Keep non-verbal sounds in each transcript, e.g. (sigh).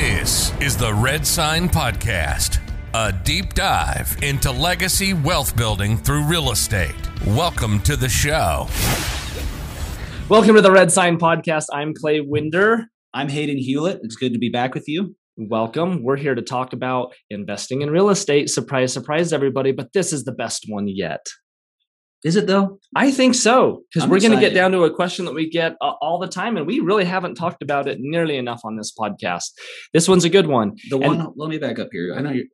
This is the Red Sign Podcast, a deep dive into legacy wealth building through real estate. Welcome to the show. Welcome to the Red Sign Podcast. I'm Clay Winder. I'm Hayden Hewlett. It's good to be back with you. Welcome. We're here to talk about investing in real estate. Surprise, surprise, everybody, but this is the best one yet. Is it though? I think so because we're going to get down to a question that we get uh, all the time, and we really haven't talked about it nearly enough on this podcast. This one's a good one. The And- one. Let me back up here. I know you're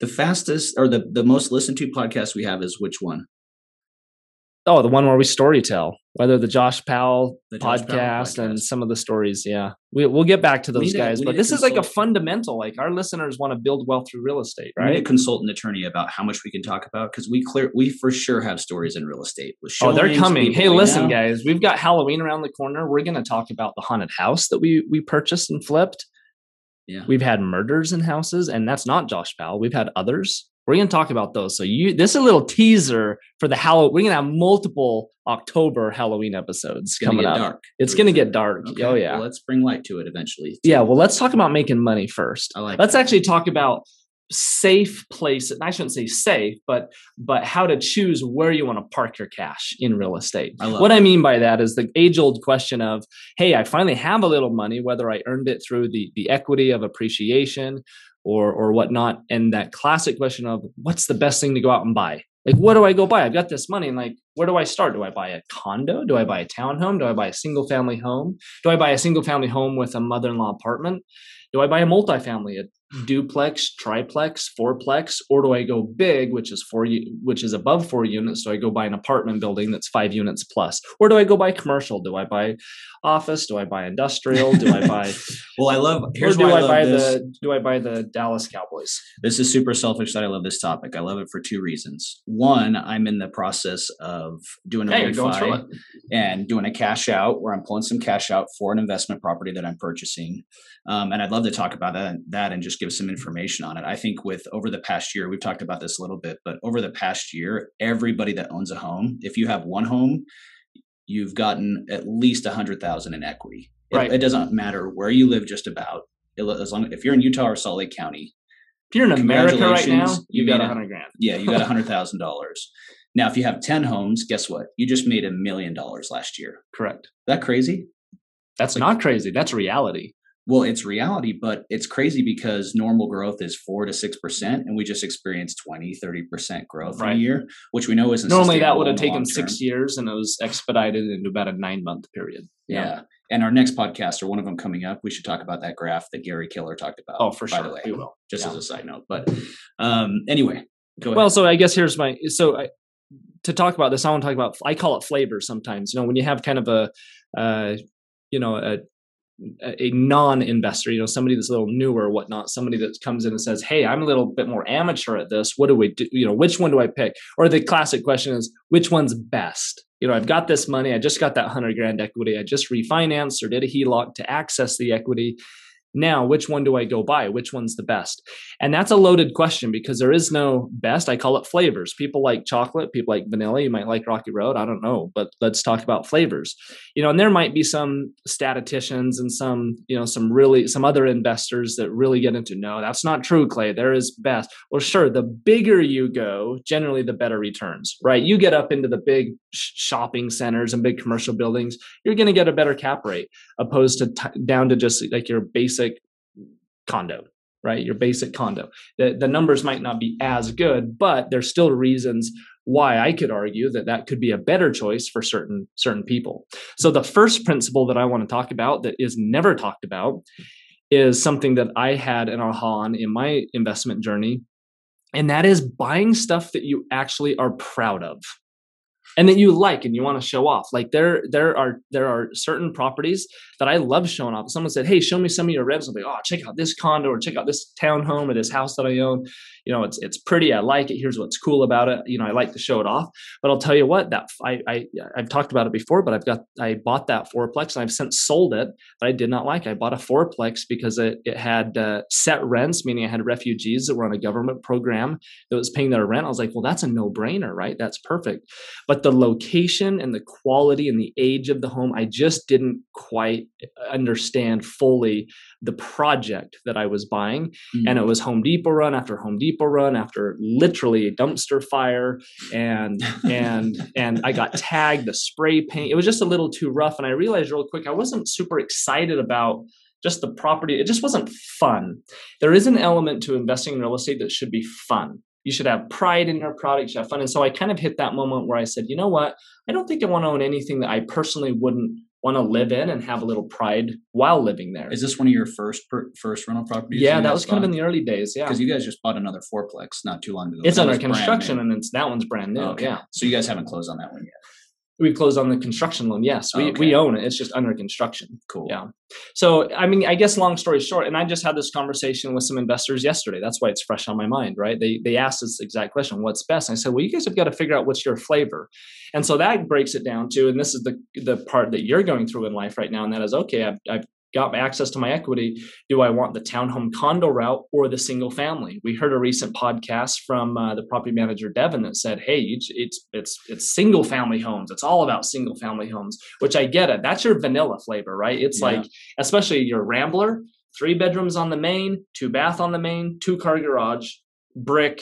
the fastest or the the most listened to podcast we have is which one? Oh, the one where we story tell, whether the Josh Powell The Josh Powell podcast and some of the stories. Yeah, we, we'll get back to those a- guys, but this is like a fundamental. Like our listeners want to build wealth through real estate, We need a right? consultant attorney about how much we can talk about because we clear we for sure have stories in real estate. With Oh, they're coming. Hey, listen, know. guys, we've got Halloween around the corner. We're going to talk about the haunted house that we we purchased and flipped. Yeah. We've had murders in houses, and that's not Josh Powell. We've had others. We're going to talk about those. So you, this is a little teaser for the Halloween. We're going to have multiple October Halloween episodes coming up. dark. It's going to get dark. Okay, Oh yeah. Well, let's bring light to it eventually. Yeah, well, let's talk about making money first. I like let's that. actually talk about safe places. I shouldn't say safe, but but how to choose where you want to park your cash in real estate. I what it. I mean by that is the age old question of, hey, I finally have a little money, whether I earned it through the the equity of appreciation or or whatnot, and that classic question of what's the best thing to go out and buy. Like, what do I go buy? I've got this money, and like, where do I start? Do I buy a condo? Do I buy a townhome? Do I buy a single family home? Do I buy a single family home with a mother in law apartment? Do I buy a multifamily, duplex, triplex, fourplex, or do I go big, which is four, which is above four units? Do I go buy an apartment building that's five units plus, or do I go buy commercial? Do I buy office? Do I buy industrial? Do I buy? (laughs) Well, I love. Here's do why I, I, buy this. the? Do I buy the Dallas Cowboys? This is super selfish that I love this topic. I love it for two reasons. One, I'm in the process of doing a Hey, you're going through refi and doing a cash out where I'm pulling some cash out for an investment property that I'm purchasing. Um, and I'd love to talk about that, that and just give some information on it. I think with over the past year, we've talked about this a little bit, but over the past year, everybody that owns a home, if you have one home, you've gotten at least a hundred thousand in equity. It- Right. It, doesn't matter where you live, just about. It- As long if you're in Utah or Salt Lake County, If you're in America right now, you you got a hundred grand. yeah, you got a (laughs) hundred thousand dollars. Now, if you have ten homes, guess what? You just made a million dollars last year. Correct. that crazy? That's Like- not crazy. That's reality. Well, it's reality, but it's crazy because normal growth is four to six percent, and we just experienced 20, 30 percent growth in a year, which we know isn't Normally, that would have taken long six years, and it was expedited into about a nine month period. Yeah. And our next podcast, or one of them coming up, we should talk about that graph that Gary Keller talked about. Oh, for by sure. the way, we will. just Yeah. as a side note. But um, anyway, go ahead. Well, so I guess here's my so I, to talk about this. I want to talk about. I call it flavor sometimes. You know, when you have kind of a, uh, you know, a a non-investor, you know, somebody that's a little newer, or whatnot, somebody that comes in and says, "Hey, I'm a little bit more amateur at this. What do we do? You know, which one do I pick?" Or the classic question is, "Which one's best?" You know, I've got this money. I just got that hundred grand equity. I just refinanced or did a HELOC to access the equity. Now, which one do I go buy? Which one's the best? And that's a loaded question because there is no best. I call it flavors. People like chocolate, people like vanilla. You might like Rocky Road. I don't know, but let's talk about flavors. You know, and there might be some statisticians and some, you know, some really some other investors that really get into no, that's not true, Clay. There is best. Well, sure, the bigger you go, generally the better returns, right? You get up into the big shopping centers and big commercial buildings, you're going to get a better cap rate opposed to t- down to just like your basic condo right? Your basic condo. The, the numbers might not be as good but there's still reasons why i could argue that that could be a better choice for certain certain people. So the first principle that i want to talk about that is never talked about is something that i had an aha on in my investment journey and that is buying stuff that you actually are proud of and that you like and you want to show off. Like there there are there are certain properties that i love showing off. Someone said hey show me some of your rents i'll be oh check out this condo or check out this townhome or this house that i own. You know it's it's pretty i like it here's what's cool about it you know i like to show it off. But i'll tell you what that i, I i've talked about it before but i've got i bought that fourplex and i've since sold it but i did not like It. i bought a fourplex because it, it had uh, set rents meaning i had refugees that were on a government program that was paying their rent. I was like well that's a no-brainer right? That's perfect. But the location and the quality and the age of the home, I just didn't quite understand fully the project that I was buying. Mm-hmm. And it was Home Depot run after Home Depot run after literally a dumpster fire. And and (laughs) and I got tagged the spray paint. It was just a little too rough. And I realized real quick I wasn't super excited about just the property. It just wasn't fun. There is an element to investing in real estate that should be fun you should have pride in your product, you should have fun. And so I kind of hit that moment where I said, you know what? I don't think I want to own anything that I personally wouldn't want to live in and have a little pride while living there. Is this one of your first first rental properties? Yeah, that was kind of in the early days. Yeah, because you guys just bought another fourplex not too long ago. It's under construction, and it's that one's brand new. Okay. Yeah, so you guys haven't closed on that one yet. We've closed on the construction loan. Yes, we, okay. we own it. It's just under construction. Cool. Yeah. So, I mean, I guess long story short, and I just had this conversation with some investors yesterday. That's why it's fresh on my mind, right? They they asked this exact question, "What's best?" And I said, "Well, you guys have got to figure out what's your flavor." And so that breaks it down to, and this is the the part that you're going through in life right now, and that is okay. I've, I've got access to my equity do i want the townhome condo route or the single family? We heard a recent podcast from uh, the property manager devin that said hey it's it's it's single family homes. It's all about single family homes which i get it. That's your vanilla flavor right? It's yeah. like especially your rambler three bedrooms on the main two bath on the main two car garage brick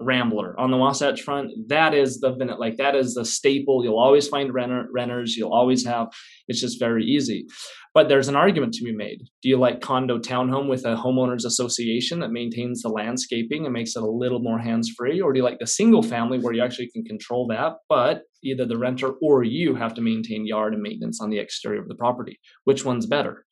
Rambler on the Wasatch Front. That is the like that is the staple. You'll always find renter, renters. You'll always have. It's just very easy. But there's an argument to be made. Do you like condo townhome with a homeowners association that maintains the landscaping and makes it a little more hands free, or do you like the single family where you actually can control that, but either the renter or you have to maintain yard and maintenance on the exterior of the property? Which one's better?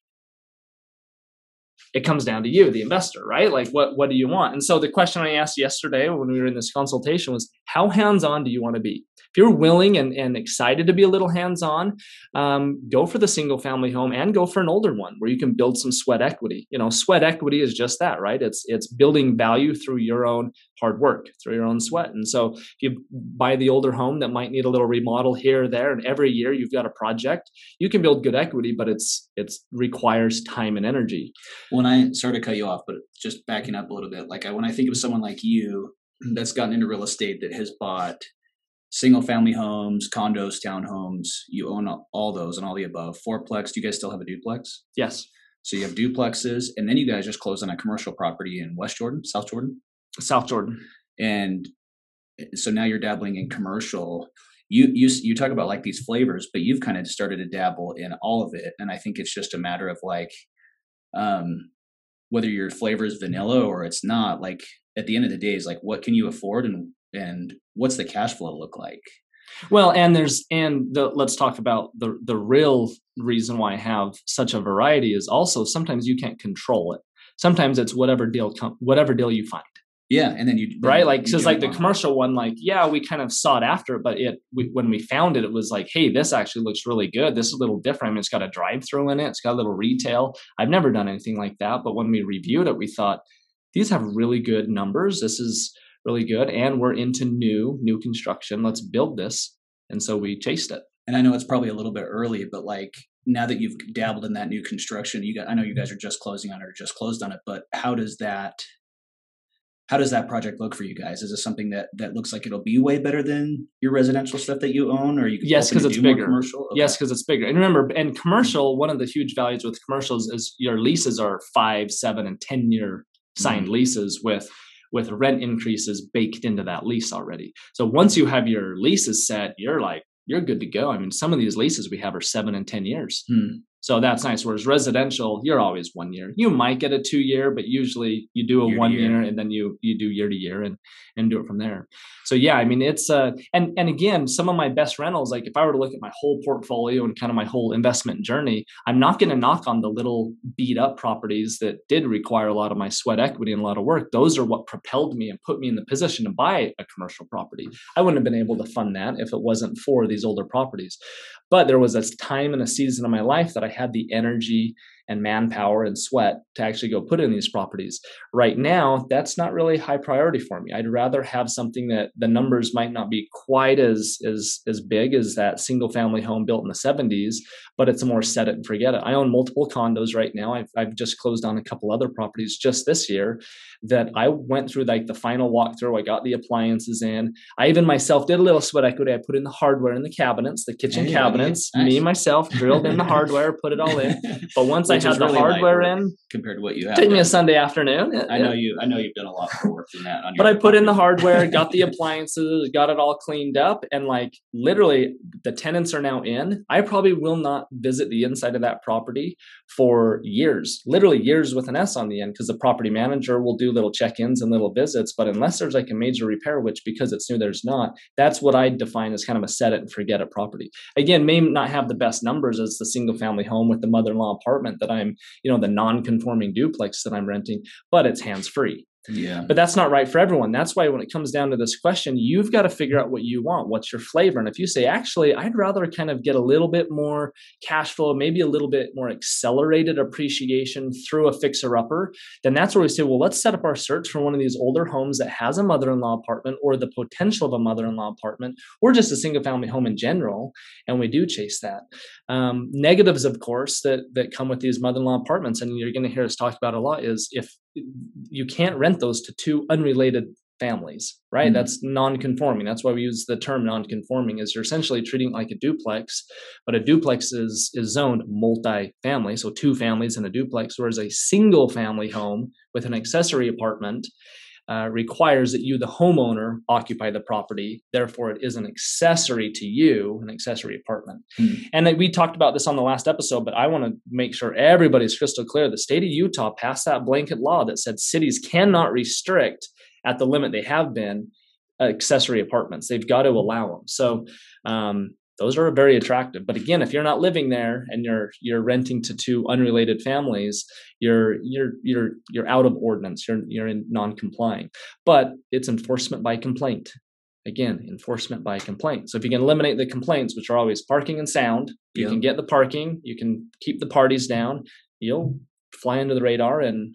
It comes down to you, the investor, right? Like what what do you want? And so the question I asked yesterday when we were in this consultation was how hands-on do you want to be? If you're willing and, and excited to be a little hands-on, um, go for the single family home and go for an older one where you can build some sweat equity. You know, sweat equity is just that, right? It's it's building value through your own hard work, through your own sweat. And so if you buy the older home that might need a little remodel here or there, and every year you've got a project, you can build good equity, but it's it's requires time and energy. When I sorry to cut you off, but just backing up a little bit, like I, when I think of someone like you (clears throat) that's gotten into real estate that has bought single family homes, condos, townhomes, you own all those and all the above. Fourplex, do you guys still have a duplex? Yes. So you have duplexes, and then you guys just closed on a commercial property in West Jordan, South Jordan? South Jordan. And so now you're dabbling in commercial. You you you talk about like these flavors, but you've kind of started to dabble in all of it, and I think it's just a matter of like, um, whether your flavor is vanilla or it's not. Like at the end of the day, is like what can you afford and and what's the cash flow look like? Well, and there's and the, let's talk about the the real reason why I have such a variety is also sometimes you can't control it. Sometimes it's whatever deal come whatever deal you find. Yeah, and then you then right like because like the commercial one, like yeah, we kind of sought after, but it we, when we found it, it was like, hey, this actually looks really good. This is a little different. I mean, it's got a drive through in it. It's got a little retail. I've never done anything like that, but when we reviewed it, we thought these have really good numbers. This is really good, and we're into new new construction. Let's build this, and so we chased it. And I know it's probably a little bit early, but like now that you've dabbled in that new construction, you got I know you guys are just closing on it or just closed on it, but how does that how does that project look for you guys? Is it something that that looks like it'll be way better than your residential stuff that you own, or you yes, because it's bigger. Commercial, okay. yes, because it's bigger. And remember, and commercial, one of the huge values with commercials is your leases are five, seven, and ten year signed mm-hmm. leases with with rent increases baked into that lease already. So once you have your leases set, you're like you're good to go. I mean, some of these leases we have are seven and ten years. Hmm. So that's nice. Whereas residential, you're always one year. You might get a two year, but usually you do a year one year. year. and then you you do year to year and and do it from there. So yeah, I mean it's uh and and again, some of my best rentals, like if I were to look at my whole portfolio and kind of my whole investment journey, I'm not going to knock on the little beat up properties that did require a lot of my sweat equity and a lot of work. Those are what propelled me and put me in the position to buy a commercial property. I wouldn't have been able to fund that if it wasn't for these older properties. But there was a time and a season of my life that I had the energy and manpower and sweat to actually go put in these properties. Right now, that's not really high priority for me. I'd rather have something that the numbers might not be quite as as as big as that single family home built in the 70s, but it's a more set it and forget it. I own multiple condos right now. I've, I've just closed on a couple other properties just this year that I went through like the final walkthrough. I got the appliances in. I even myself did a little sweat equity. I put in the hardware in the cabinets, the kitchen hey, cabinets. Nice. Me myself drilled in the hardware, put it all in. (laughs) But once I had the really hardware in, compared to what you have, took me a Sunday afternoon. I know you. I know you've done a lot more work than that. but I put in the hardware, got the (laughs) appliances, got it all cleaned up, and like literally, the tenants are now in. I probably will not visit the inside of that property for years, literally years with an S on the end, because the property manager will do little check-ins and little visits. But unless there's like a major repair, which because it's new, there's not. That's what I define as kind of a set it and forget it property. Again, may not have the best numbers as the single-family home with the mother-in-law apartment that I'm, you know, the non-conforming duplex that I'm renting, but it's hands-free. Yeah. But that's not right for everyone. That's why when it comes down to this question, you've got to figure out what you want. What's your flavor? And if you say, actually, I'd rather kind of get a little bit more cash flow, maybe a little bit more accelerated appreciation through a fixer upper, then that's where we say, well, let's set up our search for one of these older homes that has a mother in law apartment or the potential of a mother in law apartment or just a single family home in general. And we do chase that. Um, negatives, of course, that, that come with these mother in law apartments, and you're going to hear us talk about a lot, is if you can't rent those to two unrelated families right mm-hmm. that's non-conforming that's why we use the term non-conforming is you're essentially treating like a duplex but a duplex is is zoned multi-family so two families in a duplex whereas a single family home with an accessory apartment uh, requires that you, the homeowner, occupy the property. Therefore, it is an accessory to you, an accessory apartment. Hmm. And we talked about this on the last episode, but I want to make sure everybody's crystal clear. The state of Utah passed that blanket law that said cities cannot restrict at the limit they have been accessory apartments. They've got to allow them. So, um, those are very attractive. But again, if you're not living there and you're you're renting to two unrelated families, you're you're you're you're out of ordinance. You're you're in non-complying. But it's enforcement by complaint. Again, enforcement by complaint. So if you can eliminate the complaints, which are always parking and sound, you can get the parking, you can keep the parties down, you'll fly under the radar and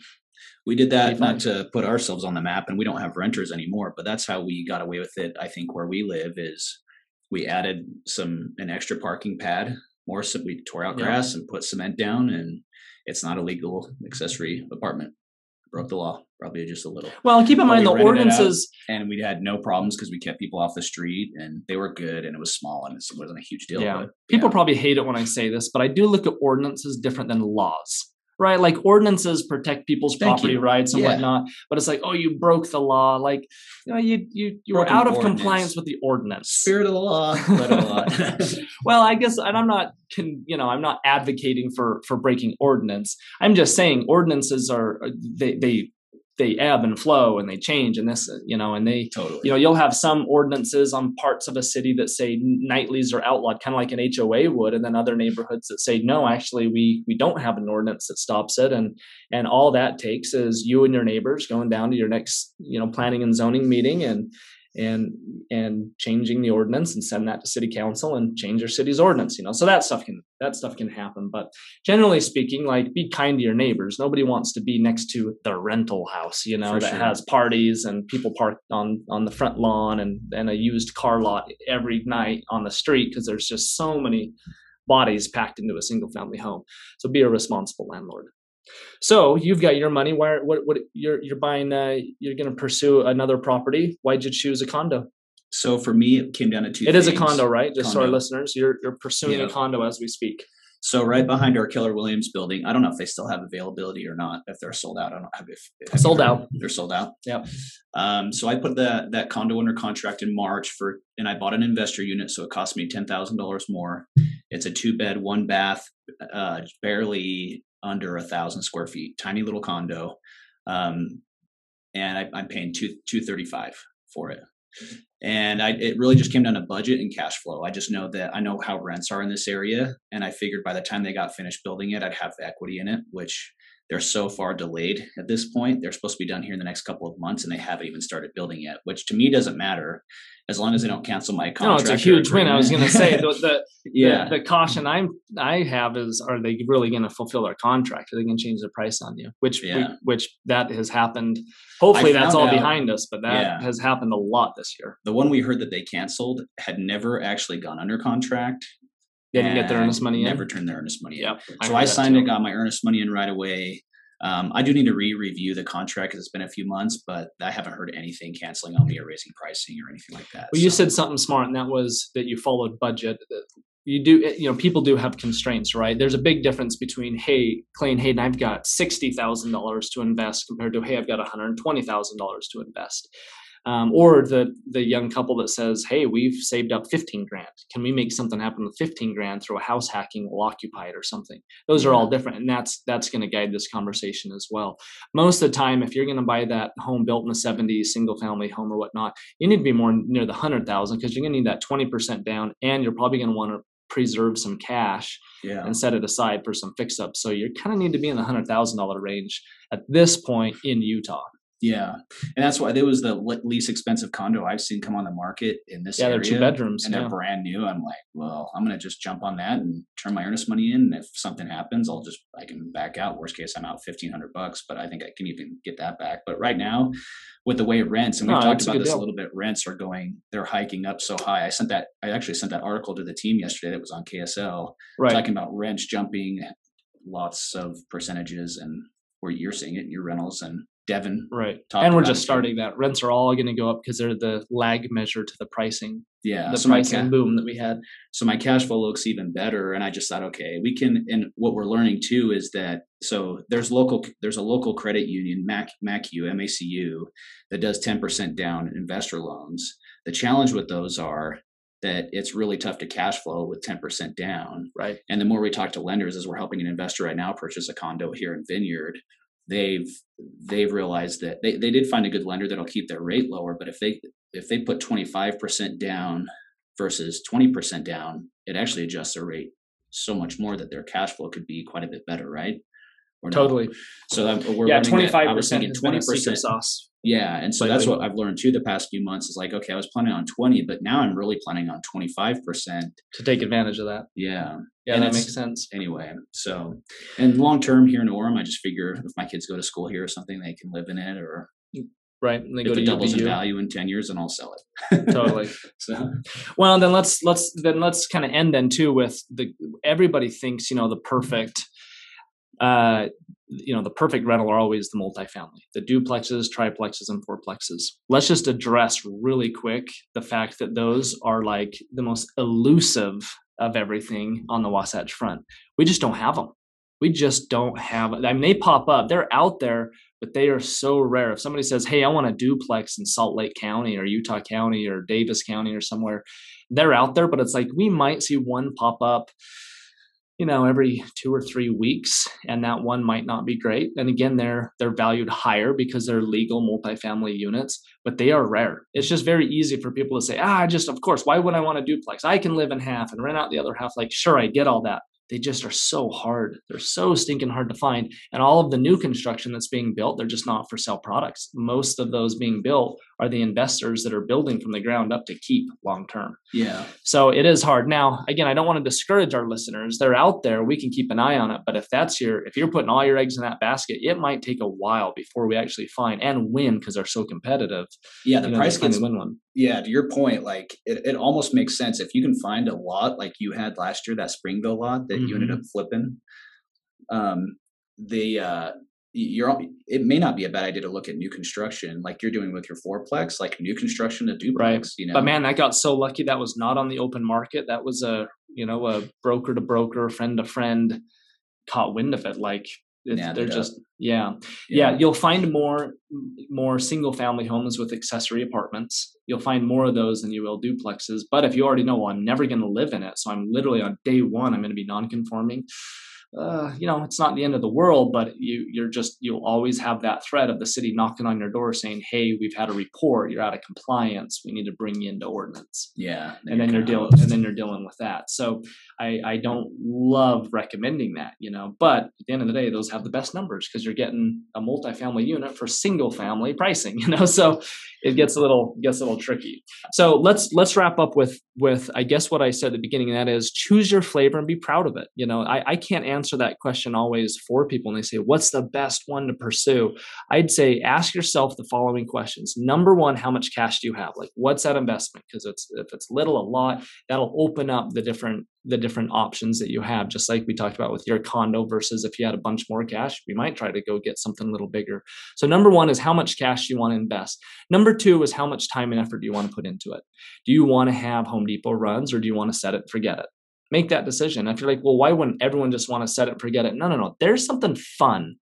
we did that not to put ourselves on the map and we don't have renters anymore but that's how we got away with it i think where we live is we added some an extra parking pad more so we tore out grass and put cement down and it's not a legal accessory apartment. Broke the law probably just a little. Well keep in mind the ordinances and we had no problems because we kept people off the street and they were good and it was small and it wasn't a huge deal yeah. but, people yeah. probably hate it when i say this but i do look at ordinances different than laws right? Like ordinances protect people's Thank property you. rights and yeah. whatnot, but it's like, oh, you broke the law. Like, you know, you you you were out of ordinance. compliance with the ordinance. Spirit of the law. (laughs) (laughs) well, I guess, and I'm not, can you know, I'm not advocating for for breaking ordinance. I'm just saying ordinances are uh, they they they ebb and flow and they change and this you know and they totally. you know you'll have some ordinances on parts of a city that say nightlies are outlawed kind of like an HOA would and then other neighborhoods that say no actually we we don't have an ordinance that stops it and and all that takes is you and your neighbors going down to your next you know planning and zoning meeting and and and changing the ordinance and send that to city council and change your city's ordinance you know so that stuff can that stuff can happen. But generally speaking like be kind to your neighbors. Nobody wants to be next to the rental house you know For that sure. has parties and people park on on the front lawn and and a used car lot every night on the street because there's just so many bodies packed into a single family home. So be a responsible landlord so you've got your money. Why? What? What? You're you're buying. Uh, you're going to pursue another property. Why'd you choose a condo? So for me, it came down to two. It things. is a condo, right? Just condo. so our listeners, you're you're pursuing yeah. a condo as we speak. So right behind our Keller Williams building, I don't know if they still have availability or not. If they're sold out, I don't have if, if sold out. They're sold out. Yeah. Um, so I put that that condo under contract in March for, and I bought an investor unit, so it cost me ten thousand dollars more. It's a two bed, one bath, uh, barely under a thousand square feet, tiny little condo, um, and I, am paying two two thirty five for it. and I it really just came down to budget and cash flow. I just know that I know how rents are in this area, and I figured by the time they got finished building it, I'd have equity in it, which they're so far delayed at this point. They're supposed to be done here in the next couple of months, and they haven't even started building yet. Which to me doesn't matter as long as they don't cancel my contract. No, it's a huge win. I was going to say the, the (laughs) yeah. The, the, caution I'm I have is are they really going to fulfill their contract? Are they going to change the price on you? Which Yeah. we, which that has happened. Hopefully that's all out- behind us, but that Yeah. has happened a lot this year. the one we heard that they canceled had never actually gone under contract. They didn't get their earnest money in. Never turned their earnest money in. Yep. So heard I signed it, got my earnest money in right away. Um, I do need to re-review the contract because it's been a few months, but I haven't heard anything canceling on me or raising pricing or anything like that. Well, you said something smart, and that was that you followed budget. You do, eh, you know, people do have constraints, right? There's a big difference between, hey, Clay and Hayden, I've got sixty thousand dollars to invest, compared to, hey, I've got one hundred twenty thousand dollars to invest. Um, or the the young couple that says, "Hey, we've saved up fifteen grand. Can we make something happen with fifteen grand through a house hacking will occupy it or something?" Those are all different, and that's that's going to guide this conversation as well. Most of the time, if you're going to buy that home built in the '70s, single family home or whatnot, you need to be more near the hundred thousand because you're going to need that twenty percent down, and you're probably going to want to preserve some cash yeah. and set it aside for some fix ups. So you kind of need to be in the hundred thousand dollar range at this point in Utah. Yeah, and that's why there was the least expensive condo I've seen come on the market in this Yeah, they're area. two bedrooms. and yeah. they're brand new. I'm like, well, I'm gonna just jump on that and turn my earnest money in. And if something happens, I'll just I can back out. Worst case, I'm out fifteen hundred bucks, but I think I can even get that back. But right now, with the way rents, and we've No, talked a about good this a little bit, rents are going, they're hiking up so high. I sent that. I actually sent that article to the team yesterday that was on KSL right. talking about rents jumping lots of percentages and where you're seeing it in your rentals and Devin Right. And we're just starting that. Rents are all going to go up because they're the lag measure to the pricing, yeah the so pricing ca- boom that we had. so my cash flow looks even better and i just thought okay we can and what we're learning too is that so there's local there's a local credit union mac macu macu that does 10% down investor loans the challenge with those are that it's really tough to cash flow with 10% down Right. and the more we talk to lenders as we're helping an investor right now purchase a condo here in vineyard they've they've realized that they, they did find a good lender that'll keep their rate lower but if they if they put 25% down versus 20% down it actually adjusts their rate so much more that their cash flow could be quite a bit better right Or no? Totally. so I'm, we're yeah, learning that- twenty five I was percent thinking has been a secret 20% sauce. yeah, and so that's what I've learned too the past few months is like, okay, I was planning on 20, but now I'm really planning on 25%. to take advantage of that. Yeah. Yeah, And that makes sense. Anyway, so, and long term here in Orem, I just figure if my kids go to school here or something, they can live in it, or Right. And they if go to it doubles in value in 10 years, and I'll sell it. Totally. (laughs) So, Well, then let's let's then let's kind of end then too with the everybody thinks you know the perfect, uh, you know the perfect rental are always the multifamily, the duplexes, triplexes, and fourplexes. Let's just address really quick the fact that those are like the most elusive of everything on the Wasatch Front. We just don't have them. We just don't have. I mean, they pop up. They're out there, but they are so rare. If somebody says, "Hey, I want a duplex in Salt Lake County or Utah County or Davis County or somewhere," they're out there, but it's like we might see one pop up, you know, every two or three weeks, and that one might not be great. And again, they're they're valued higher because they're legal multifamily units, but they are rare. It's just very easy for people to say, "Ah, just of course, why would I want a duplex? I can live in half and rent out the other half." Like, sure, I get all that. They just are so hard. They're so stinking hard to find. And all of the new construction that's being built, they're just not for sale products. Most of those being built are the investors that are building from the ground up to keep long term. yeah. So it is hard. Now, again, I don't want to discourage our listeners. They're out there. We can keep an eye on it. But if that's your, if you're putting all your eggs in that basket, it might take a while before we actually find and win because they're so competitive. Yeah. The you know, price gets, win one. yeah, to your point, like it, it almost makes sense if you can find a lot like you had last year, that Springville lot that you ended Mm-hmm. up flipping. Um, the, uh, you're it may not be a bad idea to look at new construction like you're doing with your fourplex like new construction to duplex you know But man, I got so lucky that was not on the open market. That was a you know a broker to broker, friend to friend, caught wind of it. Like they're up. just yeah. yeah you'll find more more single family homes with accessory apartments you'll find more of those than you will duplexes but if you already know well, i'm never going to live in it so i'm literally on day one i'm going to be non-conforming uh, you know, it's not the end of the world, but you you're just you'll always have that threat of the city knocking on your door saying, "Hey, we've had a report. You're out of compliance. We need to bring you into ordinance." Yeah, and then you're dealing and then you're dealing with that. So I I don't love recommending that, you know, but at the end of the day, those have the best numbers because you're getting a multifamily unit for single family pricing, (laughs) you know. So it gets a little gets a little tricky. So let's let's wrap up with with I guess what I said at the beginning, and that is choose your flavor and be proud of it. You know, I, I can't answer that question always for people, and they say, "What's the best one to pursue?" I'd say ask yourself the following questions. Number one, how much cash do you have? Like, what's that investment? Because it's if it's little, a lot, that'll open up the different the different options that you have just like we talked about with your condo versus if you had a bunch more cash we might try to go get something a little bigger. So number one is how much cash you want to invest. Number two is how much time and effort do you want to put into it. Do you want to have home depot runs or do you want to set it forget it? Make that decision. If you're like well why wouldn't everyone just want to set it forget it? No no no. There's something fun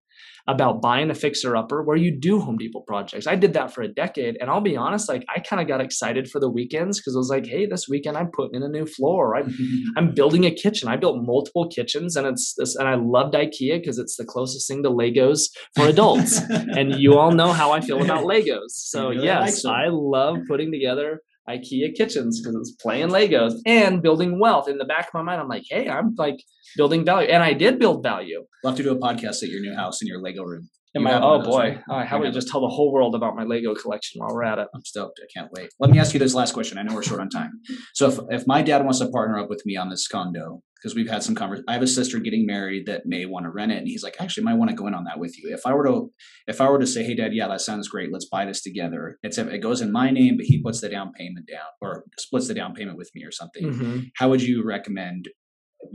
about buying a fixer upper where you do Home Depot projects. I did that for a decade. And I'll be honest, like I kind of got excited for the weekends because I was like, hey, this weekend I'm putting in a new floor. I'm, (laughs) I'm building a kitchen. I built multiple kitchens and it's this, and I loved IKEA because it's the closest thing to Legos for adults. (laughs) and you all know how I feel about Legos. So yes, I love putting together IKEA kitchens because it's playing Legos and building wealth. In the back of my mind, I'm like, hey, I'm like building value. And I did build value. We'll have to do a podcast at your new house in your Lego room. My, oh boy, right? how about just tell the whole world about my Lego collection while we're at it? I'm stoked. I can't wait. Let me ask you this last question. I know we're short on time. So if, if my dad wants to partner up with me on this condo, because we've had some conversation. I have a sister getting married that may want to rent it, and he's like, actually, might want to go in on that with you. If I were to, if I were to say, hey, dad, yeah, that sounds great. Let's buy this together. It's it goes in my name, but he puts the down payment down or splits the down payment with me or something. Mm-hmm. How would you recommend,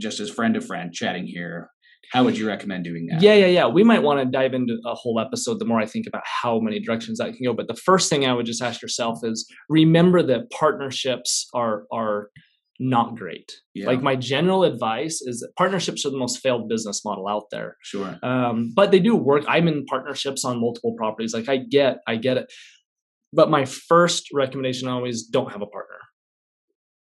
just as friend to friend, chatting here? How would you recommend doing that? Yeah, yeah, yeah. We might want to dive into a whole episode the more I think about how many directions that can go. But the first thing I would just ask yourself is remember that partnerships are are not great. Yeah. Like my general advice is that partnerships are the most failed business model out there. Sure. Um, but they do work. I'm in partnerships on multiple properties. Like I get, I get it. But my first recommendation always don't have a partner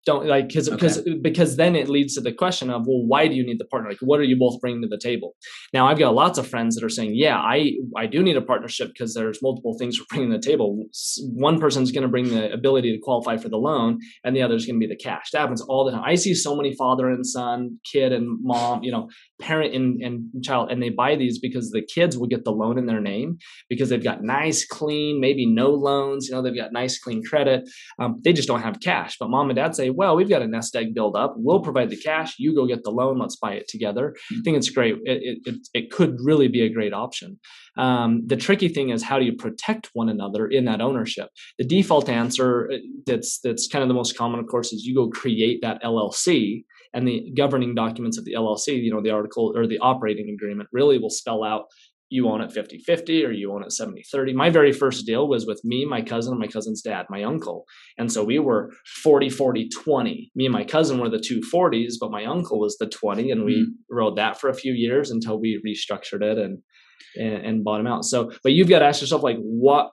don't like because okay. because because then it leads to the question of well why do you need the partner? Like what are you both bringing to the table? Now i've got lots of friends that are saying yeah i i do need a partnership because there's multiple things we're bringing to the table. One person's going to bring the ability to qualify for the loan and the other is going to be the cash. That happens all the time. I see so many father and son kid and mom you know parent and, and child and they buy these because the kids will get the loan in their name because they've got nice clean maybe no loans you know they've got nice clean credit. Um, they just don't have cash. But mom and dad say well we've got a nest egg build up. We'll provide the cash. You go get the loan. Let's buy it together. I think it's great. It, it, it could really be a great option. Um, the tricky thing is how do you protect one another in that ownership? The default answer that's that's kind of the most common of course is you go create that llc and the governing documents of the LLC, you know, the article or the operating agreement really will spell out you own it 50 50 or you own it 70 30. My very first deal was with me, my cousin, and my cousin's dad, my uncle. And so we were 40 40 20. Me and my cousin were the two 40s, but my uncle was the 20. And we mm-hmm. rode that for a few years until we restructured it and, and, and bought him out. So, but you've got to ask yourself, like, what,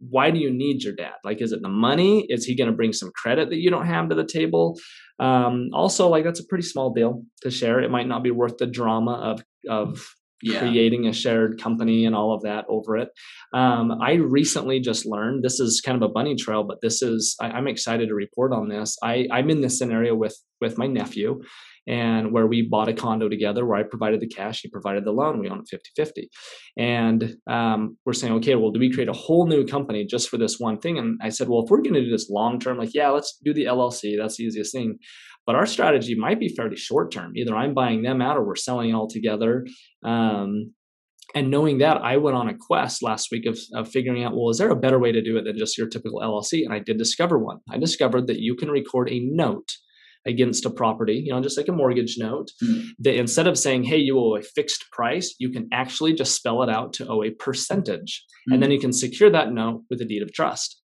why do you need your dad? Like, is it the money? Is he going to bring some credit that you don't have to the table? Um, also, like that's a pretty small deal to share. It might not be worth the drama of of yeah. creating a shared company and all of that over it. Um, I recently just learned this is kind of a bunny trail, but this is I, am excited to report on this. I, I'm in this scenario with with my nephew, and where we bought a condo together where I provided the cash, he provided the loan, we own it 50 50. And um, we're saying, okay, well, do we create a whole new company just for this one thing? And I said, well, if we're going to do this long term, like, yeah, let's do the LLC, that's the easiest thing. But our strategy might be fairly short term. Either I'm buying them out or we're selling all together. Um, and knowing that, I went on a quest last week of, of figuring out, well, is there a better way to do it than just your typical LLC? And I did discover one. I discovered that you can record a note against a property, you know, just like a mortgage note, mm-hmm. that instead of saying, hey, you owe a fixed price, you can actually just spell it out to owe a percentage. Mm-hmm. And then hmm. you can secure that note with a deed of trust.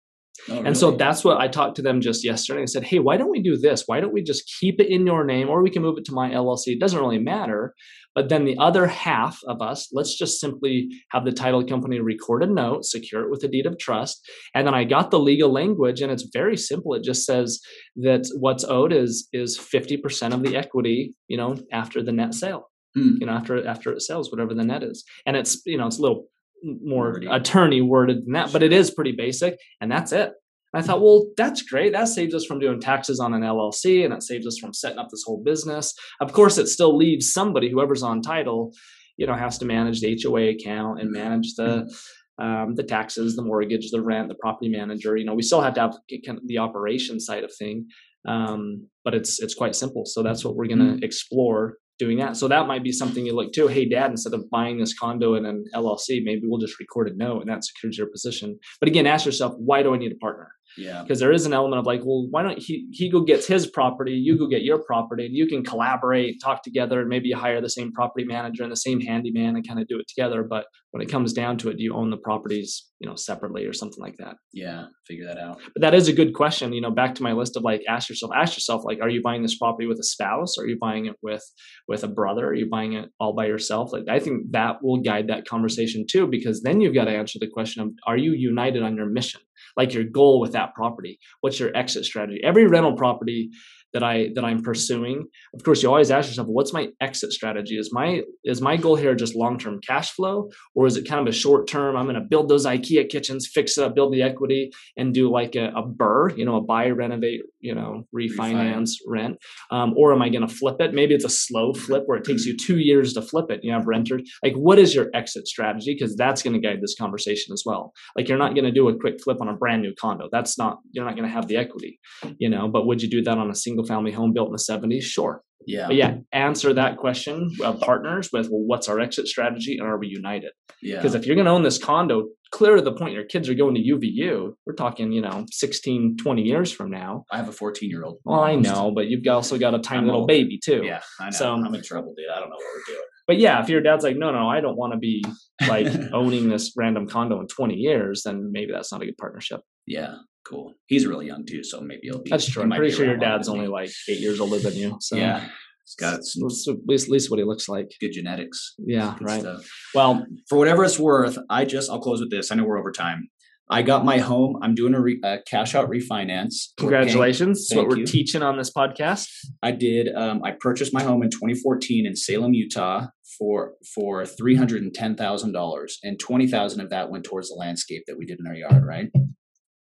Oh, and so that's what I talked to them just yesterday. I said, hey, why don't we do this? Why don't we just keep it in your name or we can move it to my LLC? It doesn't really matter. But then the other half of us, let's just simply have the title company record a note, secure it with a deed of trust. And then I got the legal language and it's very simple. It just says that what's owed is is 50% of the equity, you know, after the net sale. Hmm. you know, after after it sells, whatever the net is. And it's you know, it's a little more Wordy. attorney worded than that, but it is pretty basic, and that's it. And I thought, well, that's great. That saves us from doing taxes on an LLC, and it saves us from setting up this whole business. Of course, it still leaves somebody, whoever's on title, you know, has to manage the HOA account and manage the um, the taxes, the mortgage, the rent, the property manager. You know, we still have to have the operation side of thing, um, but it's it's quite simple. So that's what we're going to explore doing that. So that might be something you look to. Hey, Dad, instead of buying this condo in an LLC, maybe we'll just record a note, and that secures your position. But again, ask yourself, why do I need a partner? Yeah. because there is an element of like, well, why don't he he go gets his property, you go get your property, and you can collaborate, talk together, and maybe you hire the same property manager and the same handyman and kind of do it together. But when it comes down to it, do you own the properties, you know, separately or something like that? Yeah. Figure that out. But that is a good question. You know, back to my list of like, ask yourself, ask yourself, like, are you buying this property with a spouse? Are you buying it with with a brother? Are you buying it all by yourself? Like, I think that will guide that conversation too, because then you've got to answer the question of, are you united on your mission? Like your goal with that property? What's your exit strategy? Every rental property that I that I'm pursuing, of course, you always ask yourself, what's my exit strategy? Is my is my goal here just long term cash flow, or is it kind of a short term? I'm going to build those IKEA kitchens, fix it up, build the equity, and do like a, a BRRRR, you know, a buy, renovate, you know, refinance, rent, um, or am I going to flip it? Maybe it's a slow flip where it takes you two years to flip it. You have renters. Like, what is your exit strategy? Because that's going to guide this conversation as well. Like, you're not going to do a quick flip on a brand new condo. That's not. You're not going to have the equity, you know. But would you do that on a single family home built in the 70s? Sure. Yeah. But yeah, answer that question of partners with, well, what's our exit strategy and are we united? Yeah. Because if you're going to own this condo, clear to the point your kids are going to UVU, we're talking, you know, 16, 20 years from now. I have a 14 year old. Well, I know, but you've also got a tiny I'm little old. baby too. Yeah. I know. So- I'm in trouble, dude. I don't know what we're doing. But yeah, if your dad's like, no, no, I don't want to be like (laughs) owning this random condo in 20 years, then maybe that's not a good partnership. Yeah. Cool. He's really young too, so maybe he'll be. That's true. I'm pretty sure your dad's only me. like eight years older than you. So Yeah. He's got it's, it's at least, at least what he looks like. good genetics. Yeah, Good right. stuff. Well, for whatever it's worth, I just I'll close with this. I know we're over time. I got my home. I'm doing a, re, a cash out refinance. Congratulations. That's what we're you. teaching on this podcast. I did. Um, I purchased my home in 2014 in Salem, Utah, for for three hundred and ten thousand dollars, and twenty thousand of that went towards the landscape that we did in our yard. Right.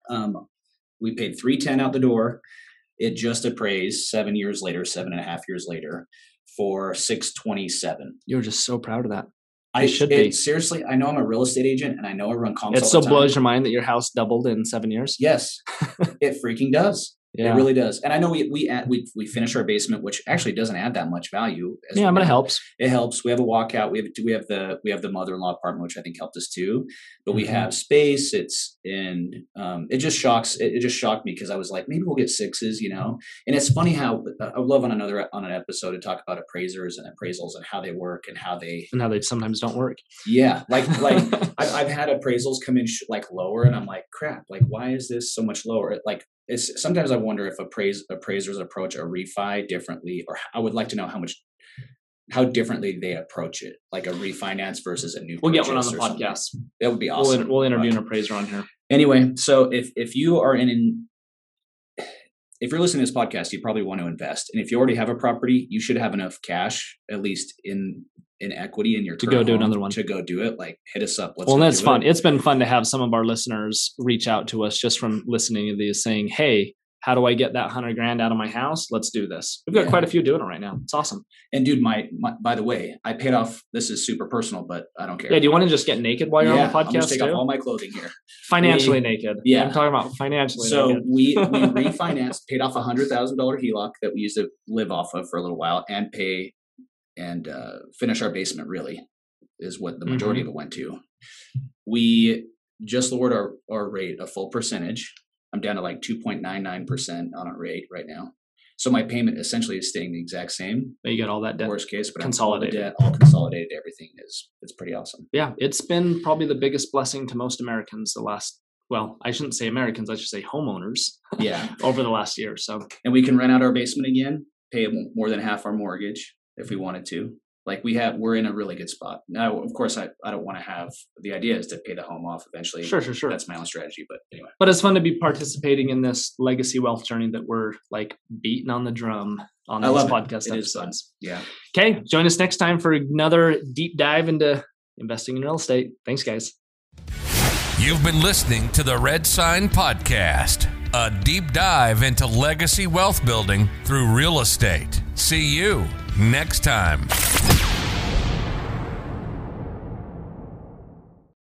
Um, we paid three ten out the door. It just appraised seven years later, seven and a half years later, for six twenty seven. You're just so proud of that. I should it- be. Seriously, I know I'm a real estate agent, and I know I run comps. It still blows your mind that your house doubled in seven years. Yes, (laughs) it freaking does. Yeah. It really does. And I know we we add, we we finish our basement, which actually doesn't add that much value. yeah, we but it helps. It helps. We have a walkout. We have we have the we have the mother in law apartment, which I think helped us too. But we Mhm. have space. It's and um, it just shocks. It, it just shocked me because I was like, maybe we'll get sixes, you know. And it's funny how uh, I would love on another on an episode to talk about appraisers and appraisals and how they work and how they And how they sometimes don't work. yeah like like (laughs) I've, I've had appraisals come in sh- like lower and i'm like crap like why is this so much lower like it's sometimes i wonder if appraise appraisers approach a refi differently or i would like to know how much how differently they approach it like a refinance versus a new We'll get one on the or something. podcast. that would be We'll, awesome we'll interview But- an appraiser on here. anyway so if if you are in an if you're listening to this podcast you probably want to invest and if you already have a property you should have enough cash at least in in equity in your To go do another one. to go do it like hit us up let's well, that's fun. it. It's been fun to have some of our listeners reach out to us just from listening to these saying, hey, how do I get that hundred grand out of my house? Let's do this. We've got Yeah. quite a few doing it right now. It's awesome. And dude, my, my by the way, I paid off. This is super personal, but I don't care. Yeah. Do you want to just get naked while you're yeah, on the podcast? I'm take too? off all my clothing here. financially we- naked. yeah. I'm talking about financially So naked. we (laughs) we refinanced, paid off a hundred thousand dollar HELOC that we used to live off of for a little while, and pay and uh, finish our basement. Really, is what the majority Mm-hmm. of it went to. We just lowered our our rate a full percentage. I'm down to like 2.99 percent on our rate right now. So my payment essentially is staying the exact same. But you got all that debt. Worst case, but consolidated. All, debt, all consolidated. Everything is it's pretty awesome. Yeah. It's been probably the biggest blessing to most Americans the last, well, I shouldn't say Americans, I should say homeowners Yeah. (laughs) over the last year. So and we can rent out our basement again, pay more than half our mortgage if we wanted to like we have we're in a really good spot. Now of course i, I don't want to have the idea is to pay the home off eventually. Sure sure sure. That's my own strategy but anyway. But it's fun to be participating in this legacy wealth journey that we're like beating on the drum on this podcast it. It episodes. Yeah. Okay join us next time for another deep dive into investing in real estate. Thanks guys. You've been listening to the red sign podcast a deep dive into legacy wealth building through real estate. See you next time.